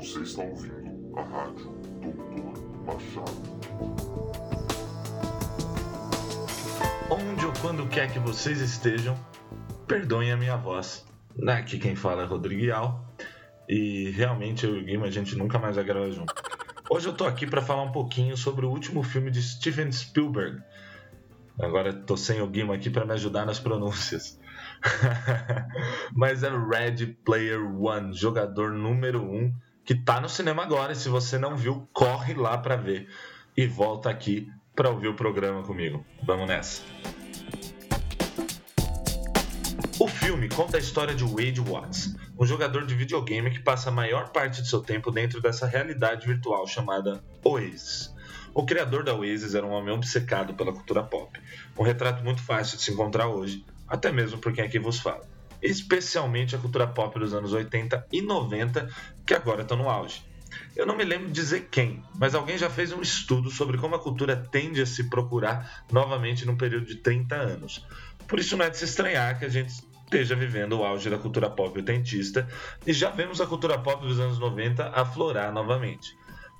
Você está ouvindo a rádio Doutor Machado. Onde ou quando quer que vocês estejam, perdoem a minha voz. Aqui quem fala é Rodrigo Ial, e realmente eu e o Guima a gente nunca mais vai gravar junto. Hoje eu tô aqui para falar um pouquinho sobre o último filme de Steven Spielberg. Agora tô sem o Guima aqui para me ajudar nas pronúncias. Mas é Red Player One, jogador número 1, um, que tá no cinema agora. E se você não viu, corre lá para ver. E volta aqui para ouvir o programa comigo. Vamos nessa. O filme conta a história de Wade Watts, um jogador de videogame que passa a maior parte de seu tempo dentro dessa realidade virtual chamada Oasis. O criador da Oasis era um homem obcecado pela cultura pop, um retrato muito fácil de se encontrar hoje, até mesmo por quem aqui vos fala. Especialmente a cultura pop dos anos 80 e 90, que agora estão no auge. Eu não me lembro de dizer quem, mas alguém já fez um estudo sobre como a cultura tende a se procurar novamente num período de 30 anos. Por isso não é de se estranhar que a gente esteja vivendo o auge da cultura pop oitentista e já vemos a cultura pop dos anos 90 aflorar novamente.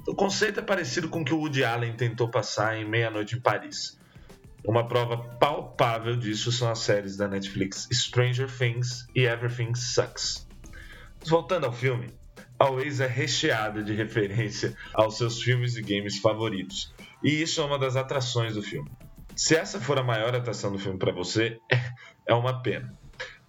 O conceito é parecido com o que o Woody Allen tentou passar em Meia Noite em Paris. Uma prova palpável disso são as séries da Netflix Stranger Things e Everything Sucks. Voltando ao filme, a Waze é recheada de referência aos seus filmes e games favoritos, e isso é uma das atrações do filme. Se essa for a maior atração do filme para você, é uma pena.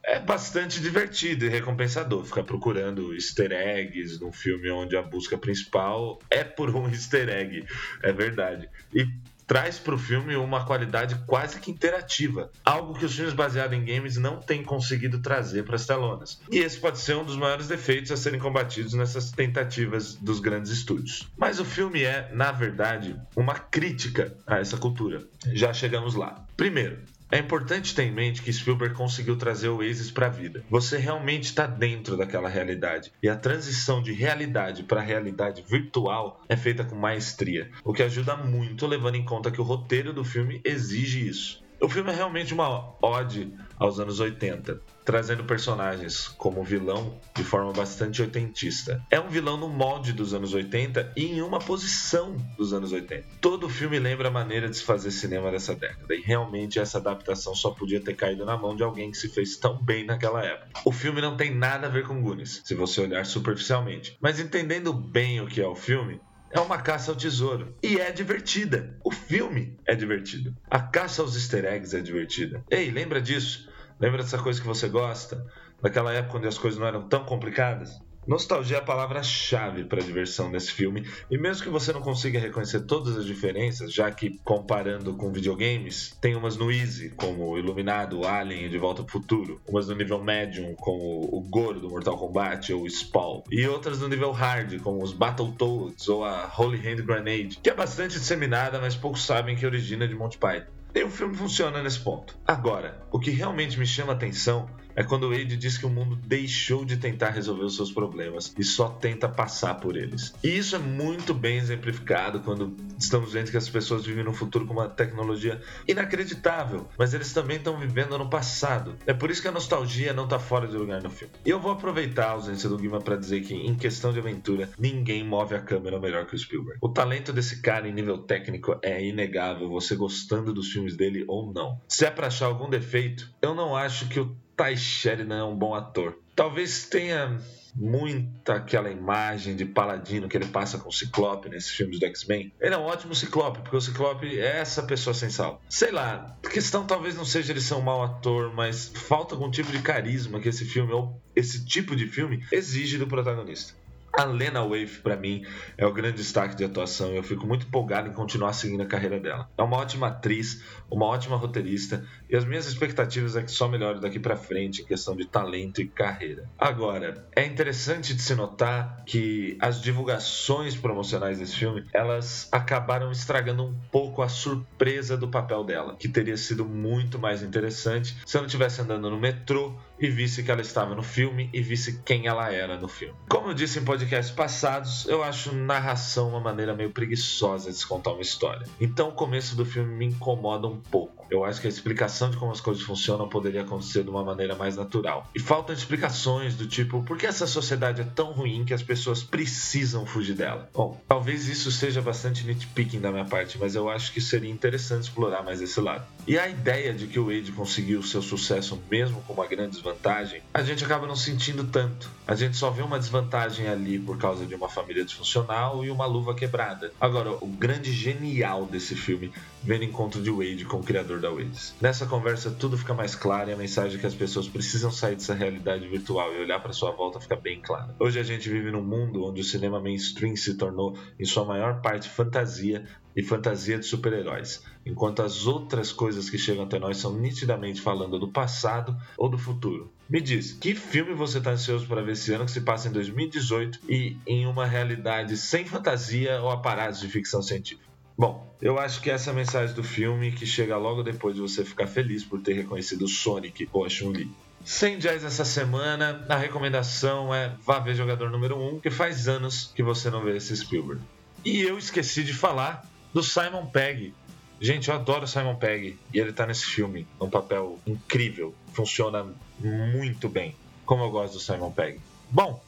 É bastante divertido e recompensador ficar procurando easter eggs num filme onde a busca principal é por um easter egg, é verdade. E traz para o filme uma qualidade quase que interativa, algo que os filmes baseados em games não têm conseguido trazer para as telonas. E esse pode ser um dos maiores defeitos a serem combatidos nessas tentativas dos grandes estúdios. Mas o filme é, na verdade, uma crítica a essa cultura. Já chegamos lá. Primeiro, é importante ter em mente que Spielberg conseguiu trazer o Oasis para a vida. Você realmente está dentro daquela realidade. E a transição de realidade para realidade virtual é feita com maestria, o que ajuda muito levando em conta que o roteiro do filme exige isso. O filme é realmente uma ode aos anos 80, trazendo personagens como vilão de forma bastante oitentista. É um vilão no molde dos anos 80 e em uma posição dos anos 80. Todo o filme lembra a maneira de se fazer cinema dessa década, e realmente essa adaptação só podia ter caído na mão de alguém que se fez tão bem naquela época. O filme não tem nada a ver com Goonies, se você olhar superficialmente, mas entendendo bem o que é o filme, é uma caça ao tesouro. E é divertida. O filme é divertido. A caça aos easter eggs é divertida. Ei, lembra disso? Lembra dessa coisa que você gosta? Daquela época onde as coisas não eram tão complicadas? Nostalgia é a palavra-chave para a diversão desse filme, e mesmo que você não consiga reconhecer todas as diferenças, já que comparando com videogames, tem umas no Easy, como Iluminado, Alien e De Volta ao Futuro, umas no nível Medium, como o Goro do Mortal Kombat ou Spawn, e outras no nível Hard, como os Battletoads ou a Holy Hand Grenade, que é bastante disseminada, mas poucos sabem que origina de Monty Python. E o filme funciona nesse ponto. Agora, o que realmente me chama a atenção é quando o Wade diz que o mundo deixou de tentar resolver os seus problemas e só tenta passar por eles. E isso é muito bem exemplificado quando estamos vendo que as pessoas vivem no futuro com uma tecnologia inacreditável, mas eles também estão vivendo no passado. É por isso que a nostalgia não está fora de lugar no filme. E eu vou aproveitar a ausência do Guima para dizer que, em questão de aventura, ninguém move a câmera melhor que o Spielberg. O talento desse cara em nível técnico é inegável, você gostando dos filmes dele ou não. Se é para achar algum defeito, eu não acho que o Ty Sheridan é um bom ator. Talvez tenha muita aquela imagem de paladino que ele passa com o Ciclope nesses filmes do X-Men. Ele é um ótimo Ciclope, porque o Ciclope é essa pessoa sem sal. Sei lá, a questão talvez não seja ele ser um mau ator, mas falta algum tipo de carisma que esse filme, ou esse tipo de filme, exige do protagonista. A Lena Wave, para mim, é o grande destaque de atuação e eu fico muito empolgado em continuar seguindo a carreira dela. É uma ótima atriz, uma ótima roteirista e as minhas expectativas é que só melhore daqui para frente em questão de talento e carreira. Agora, é interessante de se notar que as divulgações promocionais desse filme, elas acabaram estragando um pouco a surpresa do papel dela, que teria sido muito mais interessante se ela estivesse andando no metrô e visse que ela estava no filme e visse quem ela era no filme. Como eu disse em podcasts passados, eu acho narração uma maneira meio preguiçosa de se contar uma história. Então o começo do filme me incomoda um pouco. Eu acho que a explicação de como as coisas funcionam poderia acontecer de uma maneira mais natural. E faltam explicações do tipo, por que essa sociedade é tão ruim que as pessoas precisam fugir dela? Bom, talvez isso seja bastante nitpicking da minha parte, mas eu acho que seria interessante explorar mais esse lado. E a ideia de que o Wade conseguiu seu sucesso mesmo com uma grande desvantagem, a gente acaba não sentindo tanto. A gente só vê uma desvantagem ali por causa de uma família disfuncional e uma luva quebrada. Agora, o grande genial desse filme vem no encontro de Wade com o criador da Waze. Nessa conversa tudo fica mais claro e a mensagem que as pessoas precisam sair dessa realidade virtual e olhar para sua volta fica bem clara. Hoje a gente vive num mundo onde o cinema mainstream se tornou, em sua maior parte, fantasia e fantasia de super-heróis, enquanto as outras coisas que chegam até nós são nitidamente falando do passado ou do futuro. Me diz, que filme você está ansioso para ver esse ano que se passa em 2018 e em uma realidade sem fantasia ou aparatos de ficção científica? Bom, eu acho que essa é a mensagem do filme que chega logo depois de você ficar feliz por ter reconhecido Sonic ou a Chun-Li. Sem jazz essa semana, a recomendação é vá ver Jogador Número 1, que faz anos que você não vê esse Spielberg. E eu esqueci de falar do Simon Pegg. Gente, eu adoro Simon Pegg e ele tá nesse filme, num papel incrível, funciona muito bem, como eu gosto do Simon Pegg. Bom,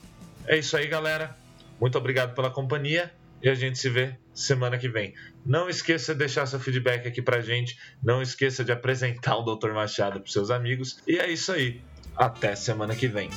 é isso aí, galera. Muito obrigado pela companhia e a gente se vê semana que vem. Não esqueça de deixar seu feedback aqui pra gente, não esqueça de apresentar o Dr. Machado pros seus amigos e é isso aí. Até semana que vem.